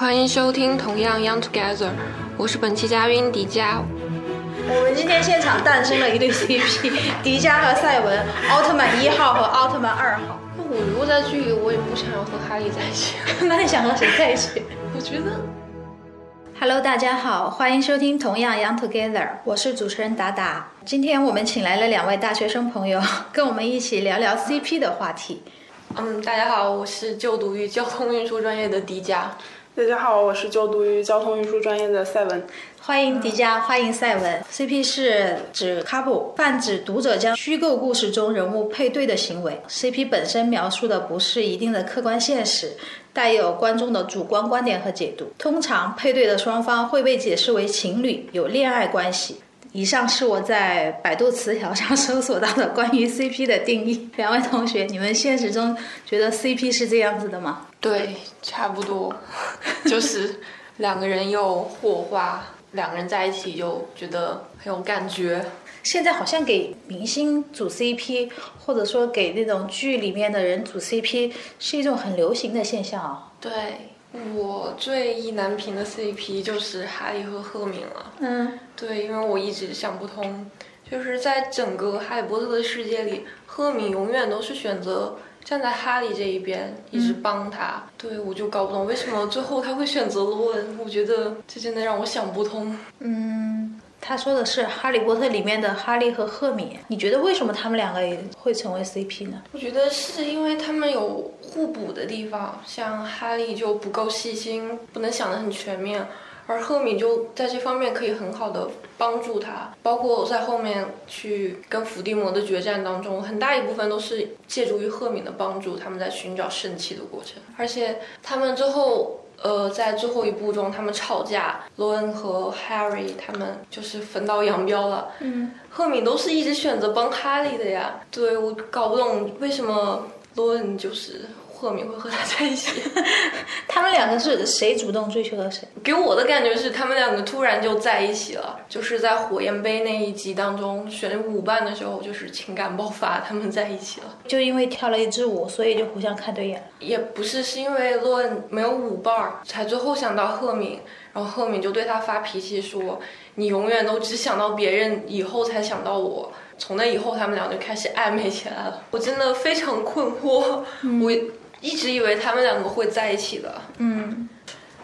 欢迎收听同样 Young Together，我是本期嘉宾迪迦。我们今天现场诞生了一对 CP，迪迦和赛文，奥特曼一号和奥特曼二号。那我如果在剧里，我也不想要和哈利在一起。那你想和谁在一起？我觉得，Hello，大家好，欢迎收听同样 Young Together，我是主持人达达。今天我们请来了两位大学生朋友，跟我们一起聊聊 CP 的话题。嗯，大家好，我是就读于交通运输专业的迪迦。大家好，我是就读于交通运输专业的赛文。欢迎迪迦，欢迎赛文。CP 是指 couple，泛指读者将虚构故事中人物配对的行为。CP 本身描述的不是一定的客观现实，带有观众的主观观点和解读。通常配对的双方会被解释为情侣，有恋爱关系。以上是我在百度词条上 搜索到的关于 CP 的定义。两位同学，你们现实中觉得 CP 是这样子的吗？对，差不多，就是两个人有火花，两个人在一起就觉得很有感觉。现在好像给明星组 CP，或者说给那种剧里面的人组 CP，是一种很流行的现象啊。对。我最意难平的 CP 就是哈利和赫敏了。嗯，对，因为我一直想不通，就是在整个哈利波特的世界里，赫敏永远都是选择站在哈利这一边，一直帮他。对，我就搞不懂为什么最后他会选择罗恩，我觉得这真的让我想不通。嗯。他说的是《哈利波特》里面的哈利和赫敏，你觉得为什么他们两个会成为 CP 呢？我觉得是因为他们有互补的地方，像哈利就不够细心，不能想得很全面，而赫敏就在这方面可以很好的帮助他，包括在后面去跟伏地魔的决战当中，很大一部分都是借助于赫敏的帮助，他们在寻找圣器的过程，而且他们最后。呃，在最后一部中，他们吵架，罗恩和 Harry 他们就是分道扬镳了。嗯，赫敏都是一直选择帮哈利的呀。对我搞不懂为什么罗恩就是。赫敏会和他在一起，他们两个是谁主动追求的谁？给我的感觉是他们两个突然就在一起了，就是在火焰杯那一集当中选舞伴的时候，就是情感爆发，他们在一起了。就因为跳了一支舞，所以就互相看对眼。也不是，是因为洛恩没有舞伴儿，才最后想到赫敏，然后赫敏就对他发脾气说：“你永远都只想到别人，以后才想到我。”从那以后，他们俩就开始暧昧起来了。我真的非常困惑，我。一直以为他们两个会在一起的。嗯，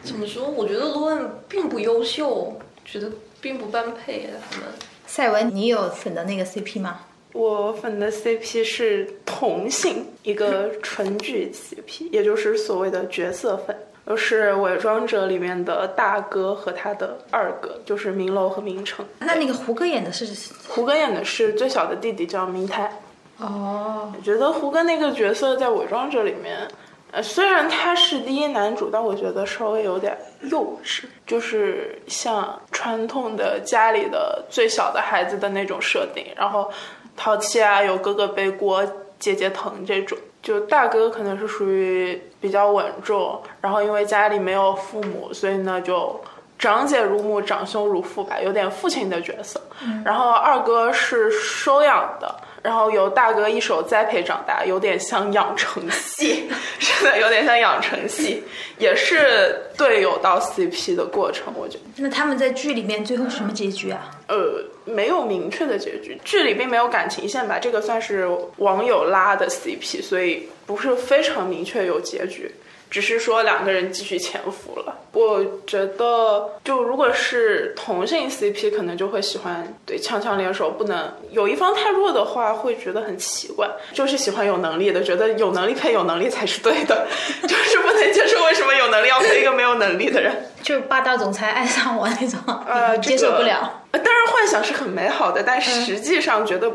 怎么说？我觉得罗恩并不优秀，觉得并不般配他们。赛文，你有粉的那个 CP 吗？我粉的 CP 是同性，一个纯剧 CP，也就是所谓的角色粉，就是《伪装者》里面的大哥和他的二哥，就是明楼和明成。那那个胡歌演的是？胡歌演的是最小的弟弟，叫明泰。哦，我觉得胡歌那个角色在《伪装者》里面，呃，虽然他是第一男主，但我觉得稍微有点幼稚，就是像传统的家里的最小的孩子的那种设定，然后淘气啊，有哥哥背锅，姐姐疼这种。就大哥可能是属于比较稳重，然后因为家里没有父母，所以呢就长姐如母，长兄如父吧，有点父亲的角色。然后二哥是收养的。然后由大哥一手栽培长大，有点像养成系，真的，有点像养成系，也是队友到 CP 的过程。我觉得，那他们在剧里面最后什么结局啊？呃，没有明确的结局，剧里并没有感情线吧？这个算是网友拉的 CP，所以不是非常明确有结局。只是说两个人继续潜伏了。我觉得，就如果是同性 CP，可能就会喜欢对强强联手，不能有一方太弱的话，会觉得很奇怪。就是喜欢有能力的，觉得有能力配有能力才是对的，就是不能接受为什么有能力要配一个没有能力的人，就是霸道总裁爱上我那种，呃，接受不了。当然，幻想是很美好的，但实际上觉得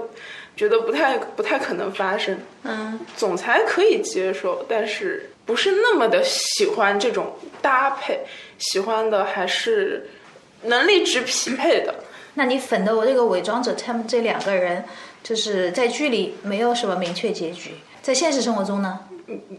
觉得不太不太可能发生。嗯，总裁可以接受，但是。不是那么的喜欢这种搭配，喜欢的还是能力值匹配的。那你粉的我这个伪装者，他们这两个人，就是在剧里没有什么明确结局，在现实生活中呢，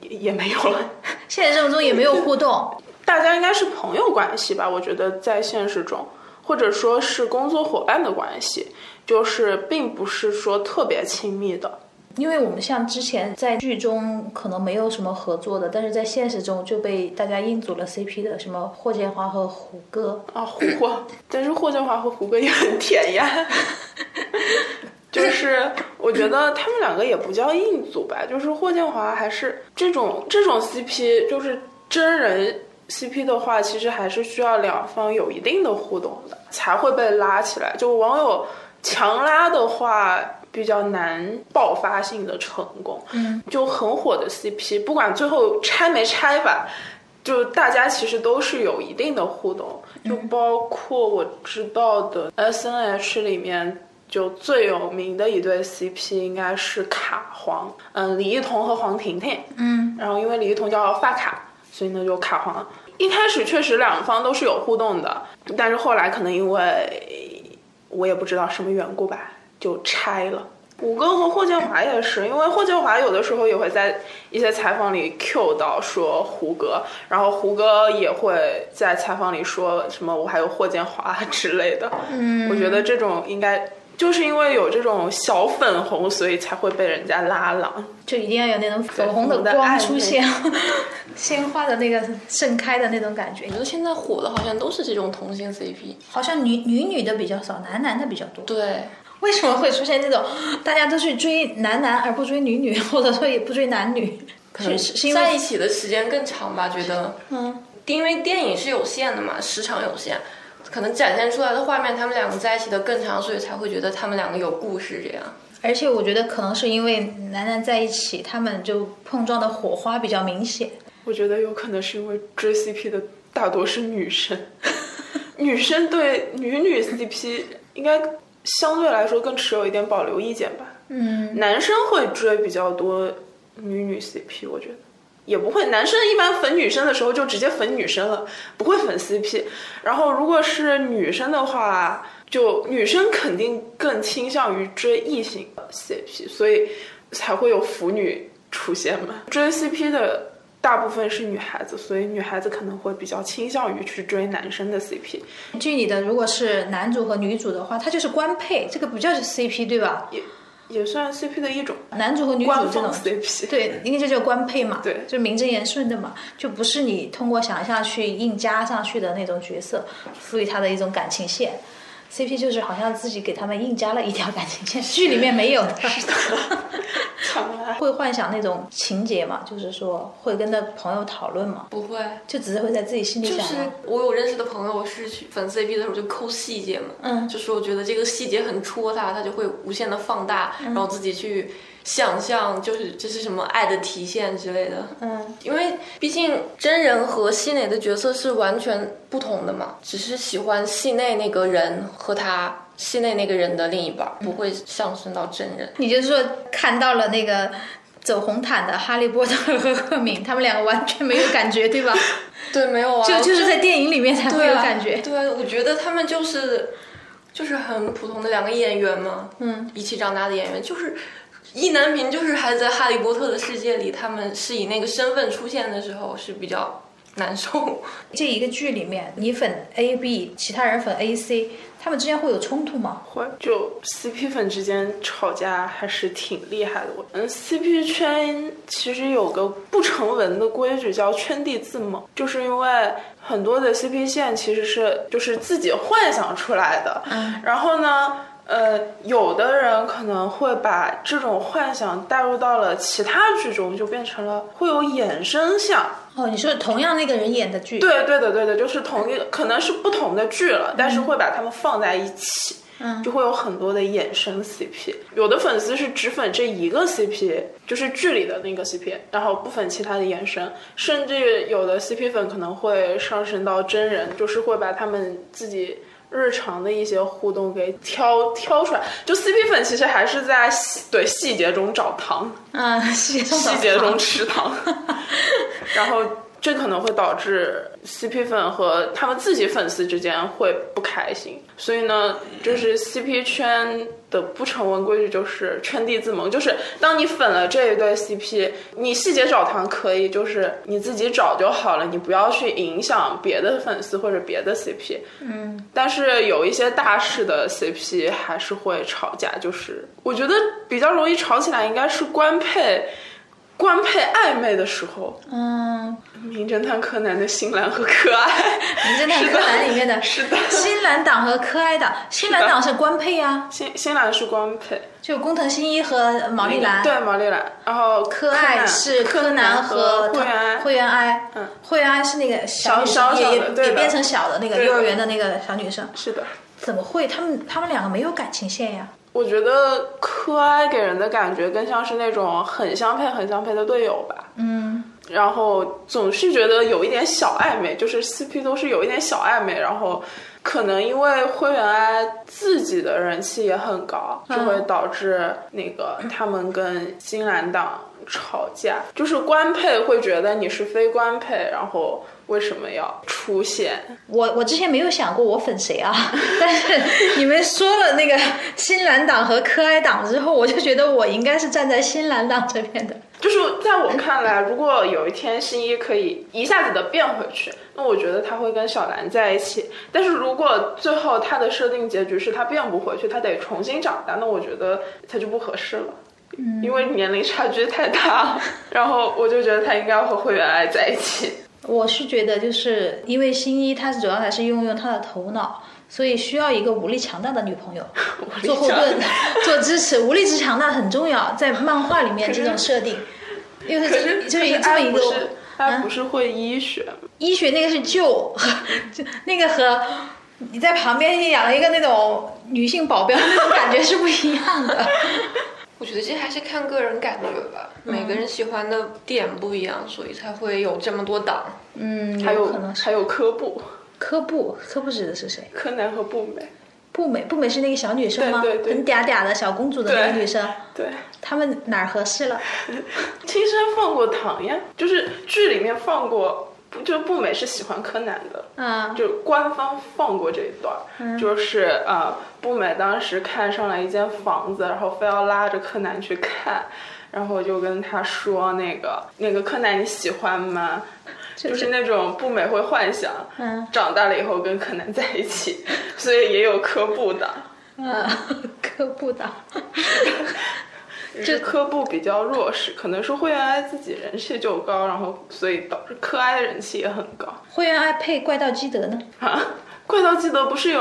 也也没有了。现实生活中也没有互动，大家应该是朋友关系吧？我觉得在现实中，或者说是工作伙伴的关系，就是并不是说特别亲密的。因为我们像之前在剧中可能没有什么合作的，但是在现实中就被大家硬组了 CP 的，什么霍建华和胡歌。啊，胡歌，但是霍建华和胡歌也很 甜呀。就是我觉得他们两个也不叫硬组吧，就是霍建华还是这种这种 CP，就是真人 CP 的话，其实还是需要两方有一定的互动的，才会被拉起来。就网友强拉的话，比较难爆发性的成功。嗯，就很火的 CP，不管最后拆没拆吧，就大家其实都是有一定的互动，就包括我知道的 S N H 里面。就最有名的一对 CP 应该是卡黄，嗯，李一桐和黄婷婷，嗯，然后因为李一桐叫发卡，所以呢就卡黄。一开始确实两方都是有互动的，但是后来可能因为我也不知道什么缘故吧，就拆了。胡歌和霍建华也是，因为霍建华有的时候也会在一些采访里 Q 到说胡歌，然后胡歌也会在采访里说什么我还有霍建华之类的。嗯，我觉得这种应该。就是因为有这种小粉红，所以才会被人家拉郎，就一定要有那种粉红的光出现，鲜花的那个盛开的那种感觉。我觉得现在火的好像都是这种同性 CP，好像女女女的比较少，男男的比较多。对，为什么会出现这种大家都去追男男而不追女女，或者说也不追男女？可能是是因为在一起的时间更长吧？觉得，嗯，因为电影是有限的嘛，时长有限。可能展现出来的画面，他们两个在一起的更长，所以才会觉得他们两个有故事这样。而且我觉得可能是因为男男在一起，他们就碰撞的火花比较明显。我觉得有可能是因为追 CP 的大多是女生，女生对女女 CP 应该相对来说更持有一点保留意见吧。嗯，男生会追比较多女女 CP，我觉得。也不会，男生一般粉女生的时候就直接粉女生了，不会粉 CP。然后如果是女生的话，就女生肯定更倾向于追异性 CP，所以才会有腐女出现嘛。追 CP 的大部分是女孩子，所以女孩子可能会比较倾向于去追男生的 CP。剧里的如果是男主和女主的话，他就是官配，这个不叫 CP 对吧？也。也算 CP 的一种，男主和女主这种。CP，对，应该就叫官配嘛，对，就名正言顺的嘛，就不是你通过想象去硬加上去的那种角色，赋予他的一种感情线。CP 就是好像自己给他们硬加了一条感情线，剧里面没有的。是的，会幻想那种情节嘛？就是说会跟的朋友讨论嘛？不会，就只是会在自己心里想。就是我有认识的朋友是去粉 CP 的时候就抠细节嘛，嗯，就是我觉得这个细节很戳他，他就会无限的放大，然后自己去。想象就是这是什么爱的体现之类的，嗯，因为毕竟真人和戏内的角色是完全不同的嘛，只是喜欢戏内那个人和他戏内那个人的另一半，不会上升到真人。你就是说看到了那个走红毯的哈利波特和赫敏，他们两个完全没有感觉，对吧？对，没有啊，就就是在电影里面才会有感觉。对，我觉得他们就是就是很普通的两个演员嘛，嗯，一起长大的演员，就是。意难平就是还在哈利波特的世界里，他们是以那个身份出现的时候是比较难受。这一个剧里面，你粉 A B，其他人粉 A C，他们之间会有冲突吗？会，就 CP 粉之间吵架还是挺厉害的。嗯，CP 圈其实有个不成文的规矩叫圈地自萌，就是因为很多的 CP 线其实是就是自己幻想出来的。嗯，然后呢？呃，有的人可能会把这种幻想带入到了其他剧中，就变成了会有衍生项。哦，你说同样那个人演的剧？对，对的，对的，就是同一个，可能是不同的剧了，但是会把他们放在一起，嗯，就会有很多的衍生 CP。有的粉丝是只粉这一个 CP，就是剧里的那个 CP，然后不粉其他的衍生，甚至有的 CP 粉可能会上升到真人，就是会把他们自己。日常的一些互动给挑挑出来，就 CP 粉其实还是在细对细节中找糖，嗯，细细节中吃糖，然后这可能会导致 CP 粉和他们自己粉丝之间会不开心。所以呢，就是 CP 圈的不成文规矩就是圈地自萌，就是当你粉了这一对 CP，你细节找糖可以，就是你自己找就好了，你不要去影响别的粉丝或者别的 CP。嗯，但是有一些大势的 CP 还是会吵架，就是我觉得比较容易吵起来应该是官配。官配暧昧的时候，嗯，名侦探柯南的新兰和柯爱，名侦探柯南里面的 是的，新兰党和柯爱党，新兰党是官配啊，新新兰是官配，就工藤新一和毛利兰，对毛利兰，然后柯爱是柯南和灰原哀，灰原哀，嗯，灰原哀是那个小女小也也变成小的那个幼儿园的那个小女生，是的，怎么会？他们他们两个没有感情线呀？我觉得柯哀给人的感觉更像是那种很相配、很相配的队友吧。嗯，然后总是觉得有一点小暧昧，就是 CP 都是有一点小暧昧。然后可能因为灰原哀自己的人气也很高，就会导致那个他们跟新兰党吵架。就是官配会觉得你是非官配，然后。为什么要出现？我我之前没有想过我粉谁啊，但是你们说了那个新蓝党和柯爱党之后，我就觉得我应该是站在新蓝党这边的。就是在我看来，如果有一天新一可以一下子的变回去，那我觉得他会跟小兰在一起。但是如果最后他的设定结局是他变不回去，他得重新长大，那我觉得他就不合适了。嗯，因为年龄差距太大了。然后我就觉得他应该和灰原哀在一起。我是觉得，就是因为新一他主要还是用用他的头脑，所以需要一个武力强大的女朋友 做后盾、做支持。武力值强大很重要，在漫画里面这种设定，因为是就是这么一个。他不是会医学吗？医学那个是救，就那个和你在旁边养了一个那种女性保镖那种感觉是不一样的。我觉得这还是看个人感觉吧，每个人喜欢的点不一样，所以才会有这么多档。嗯，还有可能还有科布，科布科布指的是谁？柯南和布美。步美步美是那个小女生吗？对对，很嗲嗲的小公主的那个女生。对。他们哪儿合适了？亲生放过糖呀，就是剧里面放过。就步美是喜欢柯南的，嗯，就官方放过这一段，就是呃，步美当时看上了一间房子，然后非要拉着柯南去看，然后就跟他说那个那个柯南你喜欢吗？就是那种步美会幻想，嗯，长大了以后跟柯南在一起，所以也有柯布的，嗯，科布的。这科布比较弱势，可能是灰原哀自己人气就高，然后所以导致科哀的人气也很高。灰原哀配怪盗基德呢？啊，怪盗基德不是有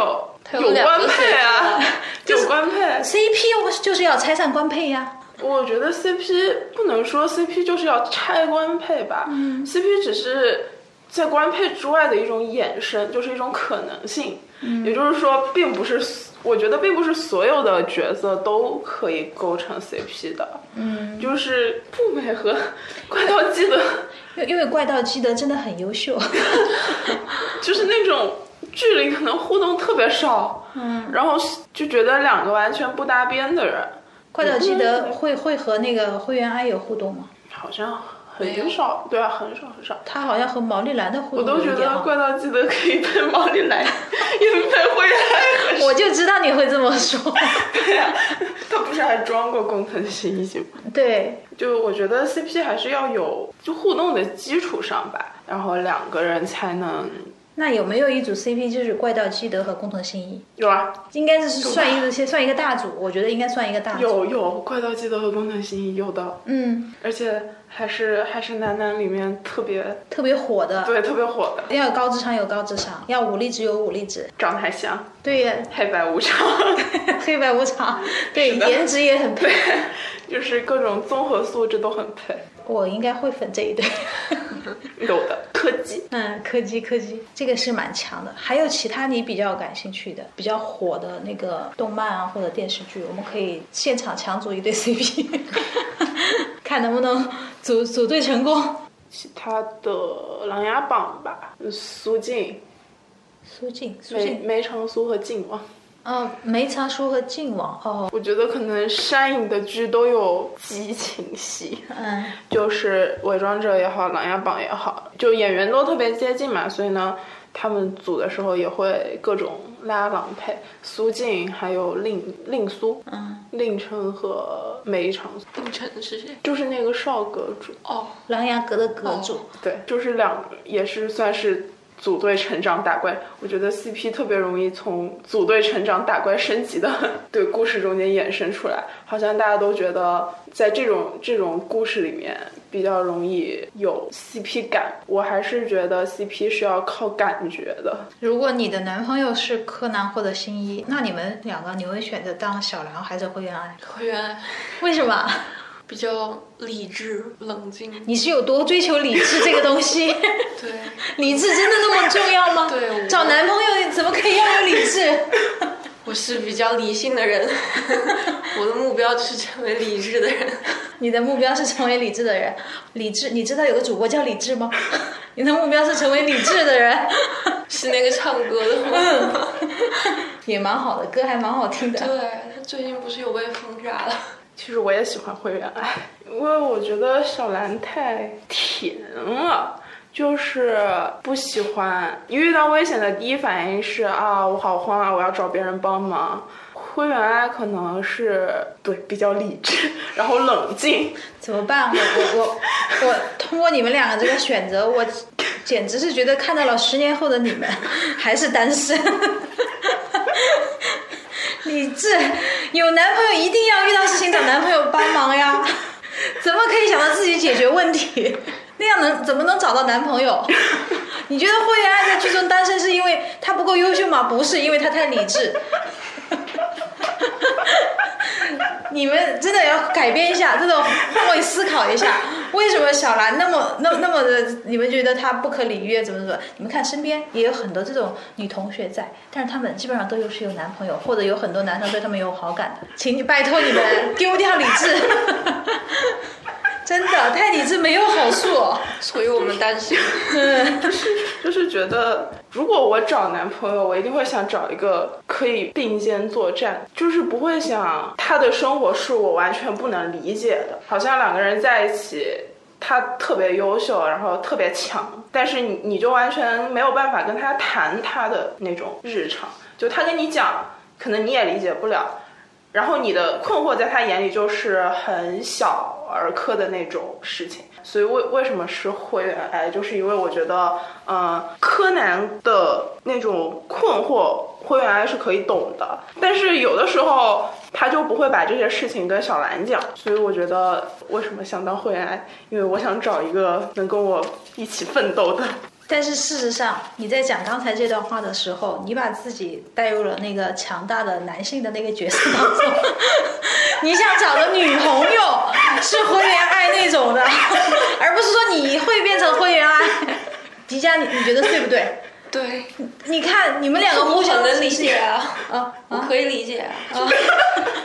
有官配啊？有官配，CP 不是就是要拆散官配呀。我觉得 CP 不能说 CP 就是要拆官配吧嗯，CP 只是在官配之外的一种衍生，就是一种可能性。嗯也就是说，并不是。我觉得并不是所有的角色都可以构成 CP 的，嗯，就是步美和怪盗基德，因因为怪盗基德真的很优秀，就是那种距离可能互动特别少，嗯，然后就觉得两个完全不搭边的人，怪盗基德会会和那个灰原哀有互动吗？好像。很少，对啊，很少很少。他好像和毛利兰的互动我都觉得怪盗基德可以配毛利兰，也配灰原哀。你会这么说。对呀，他不是还装过工藤新一吗？对，就我觉得 CP 还是要有就互动的基础上吧，然后两个人才能。那有没有一组 CP 就是怪盗基德和工藤新一？有啊，应该是算一个先算一个大组，我觉得应该算一个大组。有有怪盗基德和工藤新一有的，嗯，而且还是还是男男里面特别特别火的，对，特别火的。要有高智商有高智商，要武力值有武力值，长得还像，对呀，黑白无常，黑白无常，对，颜值也很配，就是各种综合素质都很配。我应该会粉这一对，有的柯基，嗯，柯基柯基，这个是蛮强的。还有其他你比较感兴趣的、比较火的那个动漫啊，或者电视剧，我们可以现场强组一对 CP，看能不能组组队成功。其他的《琅琊榜》吧，苏静，苏静，苏静，梅梅长苏和靖王。哦，梅长苏和靖王哦，我觉得可能山影的剧都有激情戏，嗯，就是伪装者也好，琅琊榜也好，就演员都特别接近嘛，所以呢，他们组的时候也会各种拉郎配，苏静还有令令苏，嗯，令琛和梅长苏，令晨是谁？就是那个少阁主，哦，琅琊阁的阁主，对，就是两也是算是。组队成长打怪，我觉得 CP 特别容易从组队成长打怪升级的对故事中间衍生出来，好像大家都觉得在这种这种故事里面比较容易有 CP 感。我还是觉得 CP 是要靠感觉的。如果你的男朋友是柯南或者新一，那你们两个你会选择当小狼还是灰原哀？灰原哀为什么？比较理智冷静。你是有多追求理智这个东西？对，理智真的那么重要吗？对找男朋友怎么可以要有理智？我是比较理性的人，我的目标就是成为理智的人。你的目标是成为理智的人，理智，你知道有个主播叫理智吗？你的目标是成为理智的人，是那个唱歌的吗？也蛮好的，歌还蛮好听的。对他最近不是有被封杀了？其实我也喜欢灰原哀，因为我觉得小兰太甜了。就是不喜欢一遇到危险的第一反应是啊，我好慌啊，我要找别人帮忙。灰原哀可能是对比较理智，然后冷静。怎么办？我我我我通过你们两个这个选择，我简直是觉得看到了十年后的你们还是单身。理智，有男朋友一定要遇到事情找男朋友帮忙呀！怎么可以想到自己解决问题？那样能怎么能找到男朋友？你觉得霍元爱在剧中单身是因为他不够优秀吗？不是，因为他太理智。你们真的要改变一下，这种换位思考一下，为什么小兰那么那么那么的？你们觉得她不可理喻，怎么怎么？你们看身边也有很多这种女同学在，但是她们基本上都有是有男朋友，或者有很多男生对她们有好感的。请你拜托你们 丢掉理智，真的太理智没有好处、哦。所以我们担心。就是觉得，如果我找男朋友，我一定会想找一个可以并肩作战，就是不会想他的生活是我完全不能理解的。好像两个人在一起，他特别优秀，然后特别强，但是你你就完全没有办法跟他谈他的那种日常，就他跟你讲，可能你也理解不了。然后你的困惑在他眼里就是很小儿科的那种事情，所以为为什么是灰原哀，就是因为我觉得，呃，柯南的那种困惑，灰原哀是可以懂的，但是有的时候他就不会把这些事情跟小兰讲，所以我觉得为什么想当灰原哀，因为我想找一个能跟我一起奋斗的。但是事实上，你在讲刚才这段话的时候，你把自己带入了那个强大的男性的那个角色当中。你想找的女朋友是灰原爱那种的，而不是说你会变成灰原爱。迪迦，你你觉得对不对？对，你看你们两个我互相能理解啊，啊我可以理解啊，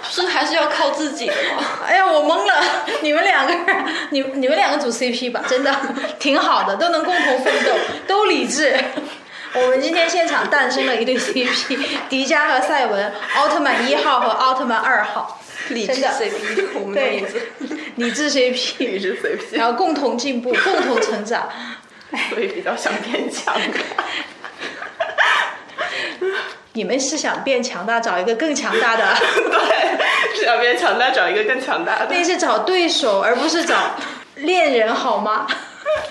是还是要靠自己的嘛。哎呀，我懵了！你们两个人，你你们两个组 CP 吧，真的挺好的，都能共同奋斗，都理智。我们今天现场诞生了一对 CP，迪迦和赛文，奥特曼一号和奥特曼二号，理智 CP，我们的对名字。理智 CP，理智 CP，然后共同进步，共同成长。所以比较想变强的。你们是想变强大，找一个更强大的，对，是想变强大，找一个更强大的。那是找对手，而不是找恋人，好吗？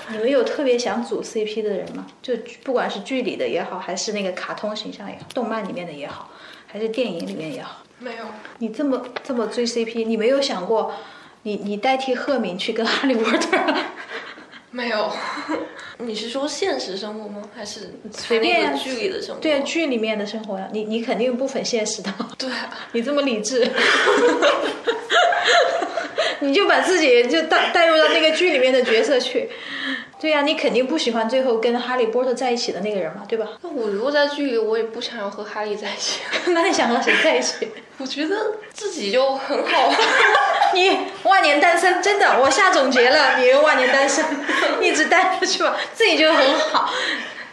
你们有特别想组 CP 的人吗？就不管是剧里的也好，还是那个卡通形象也好，动漫里面的也好，还是电影里面也好，没有，你这么这么追 CP，你没有想过，你你代替赫敏去跟哈利波特？没有。你是说现实生活吗？还是随便剧里的生活？对啊，剧里面的生活呀，你你肯定不粉现实的。对啊，你这么理智，你就把自己就带带入到那个剧里面的角色去。对呀、你肯定不喜欢最后跟哈利波特在一起的那个人嘛，对吧？那我如果在剧里，我也不想要和哈利在一起。那你想和谁在一起？我觉得自己就很好。你万年单身，真的，我下总结了，你万年单身，一直单下去吧，自己就很好。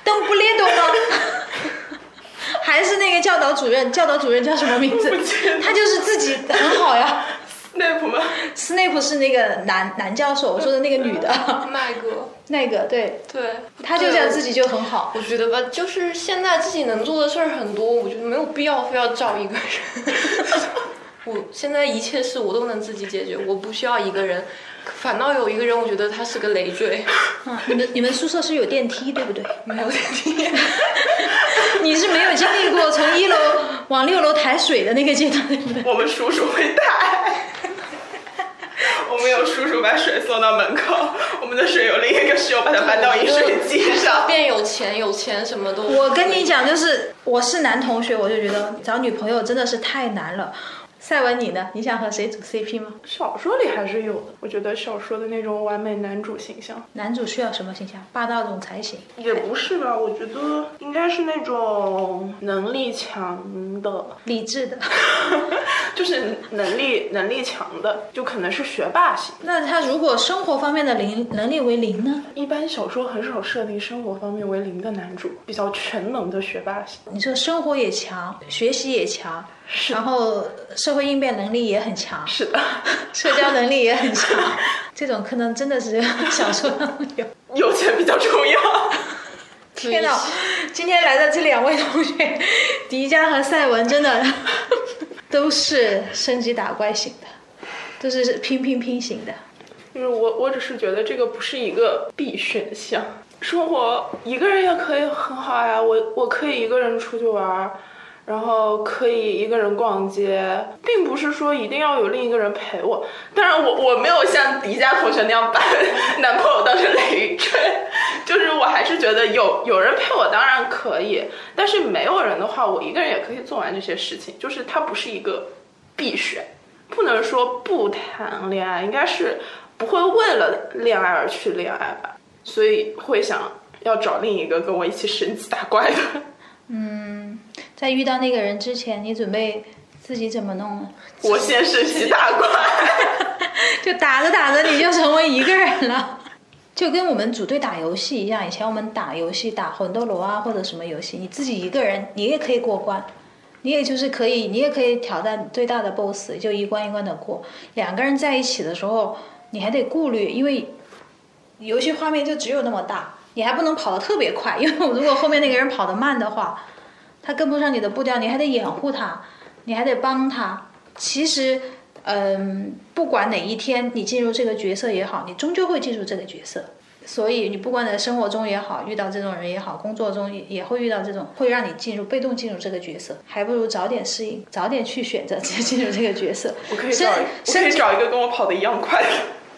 邓布利多吗？还是那个教导主任，教导主任叫什么名字？他就是自己很好呀。那普吗？斯内普是那个男男教授，我说的那个女的，麦格，那个对，对，他就这样自己就很好。我觉得吧，就是现在自己能做的事儿很多，我觉得没有必要非要找一个人。我现在一切事我都能自己解决，我不需要一个人。反倒有一个人，我觉得他是个累赘。嗯，你们你们宿舍是有电梯对不对？没有电梯。你是没有经历过从一楼往六楼抬水的那个阶段对不对？我们叔叔会抬。我们有叔叔把水送到门口，我们的水有另一个室友把它搬到饮水机上。变有钱，有钱什么都。我跟你讲，就是我是男同学，我就觉得找女朋友真的是太难了。赛文，你呢？你想和谁组 CP 吗？小说里还是有的。我觉得小说的那种完美男主形象，男主需要什么形象？霸道总裁型？也不是吧，我觉得应该是那种能力强的、理智的，就是能力能力强的，就可能是学霸型。那他如果生活方面的零能力为零呢？一般小说很少设定生活方面为零的男主，比较全能的学霸型。你说生活也强，学习也强。然后社会应变能力也很强，是的，社交能力也很强，这种可能真的是小说有有钱比较重要。天哪，今天来的这两位同学，迪迦和赛文真的 都是升级打怪型的，都是拼拼拼型的。就是我，我只是觉得这个不是一个必选项，生活一个人也可以很好呀，我我可以一个人出去玩。然后可以一个人逛街，并不是说一定要有另一个人陪我。当然，我我没有像迪迦同学那样把男朋友当成累赘，就是我还是觉得有有人陪我当然可以，但是没有人的话，我一个人也可以做完这些事情。就是它不是一个必选，不能说不谈恋爱，应该是不会为了恋爱而去恋爱吧。所以会想要找另一个跟我一起升级打怪的。嗯。在遇到那个人之前，你准备自己怎么弄呢？我先升级打怪，就打着打着你就成为一个人了，就跟我们组队打游戏一样。以前我们打游戏打魂斗罗啊或者什么游戏，你自己一个人你也可以过关，你也就是可以，你也可以挑战最大的 BOSS，就一关一关的过。两个人在一起的时候，你还得顾虑，因为游戏画面就只有那么大，你还不能跑得特别快，因为如果后面那个人跑得慢的话。他跟不上你的步调，你还得掩护他，你还得帮他。其实，嗯，不管哪一天你进入这个角色也好，你终究会进入这个角色。所以，你不管在生活中也好，遇到这种人也好，工作中也也会遇到这种会让你进入被动进入这个角色，还不如早点适应，早点去选择直 接进入这个角色。我可以找，我可以找一个跟我跑的一样快的。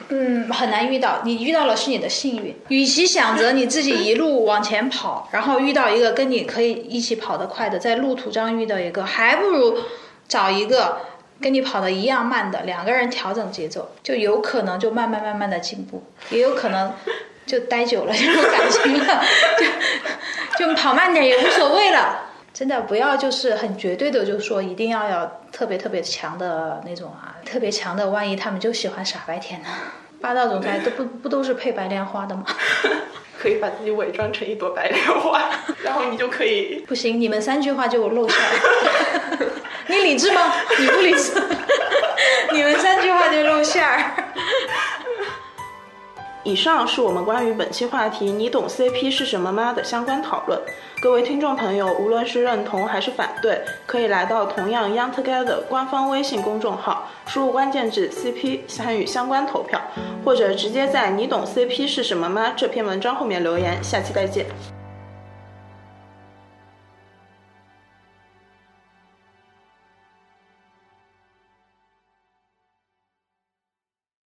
嗯，很难遇到。你遇到了是你的幸运。与其想着你自己一路往前跑，然后遇到一个跟你可以一起跑得快的，在路途上遇到一个，还不如找一个跟你跑的一样慢的，两个人调整节奏，就有可能就慢慢慢慢的进步，也有可能就待久了就有感情了，就就跑慢点也无所谓了。真的不要就是很绝对的，就说一定要有特别特别强的那种啊，特别强的，万一他们就喜欢傻白甜呢？霸道总裁都不不都是配白莲花的吗？可以把自己伪装成一朵白莲花，然后你就可以。不行，你们三句话就露馅儿。你理智吗？你不理智。你们三句话就露馅儿。以上是我们关于本期话题“你懂 CP 是什么吗”的相关讨论。各位听众朋友，无论是认同还是反对，可以来到同样 Young Together 官方微信公众号，输入关键字 CP 参与相关投票，或者直接在“你懂 CP 是什么吗”这篇文章后面留言。下期再见。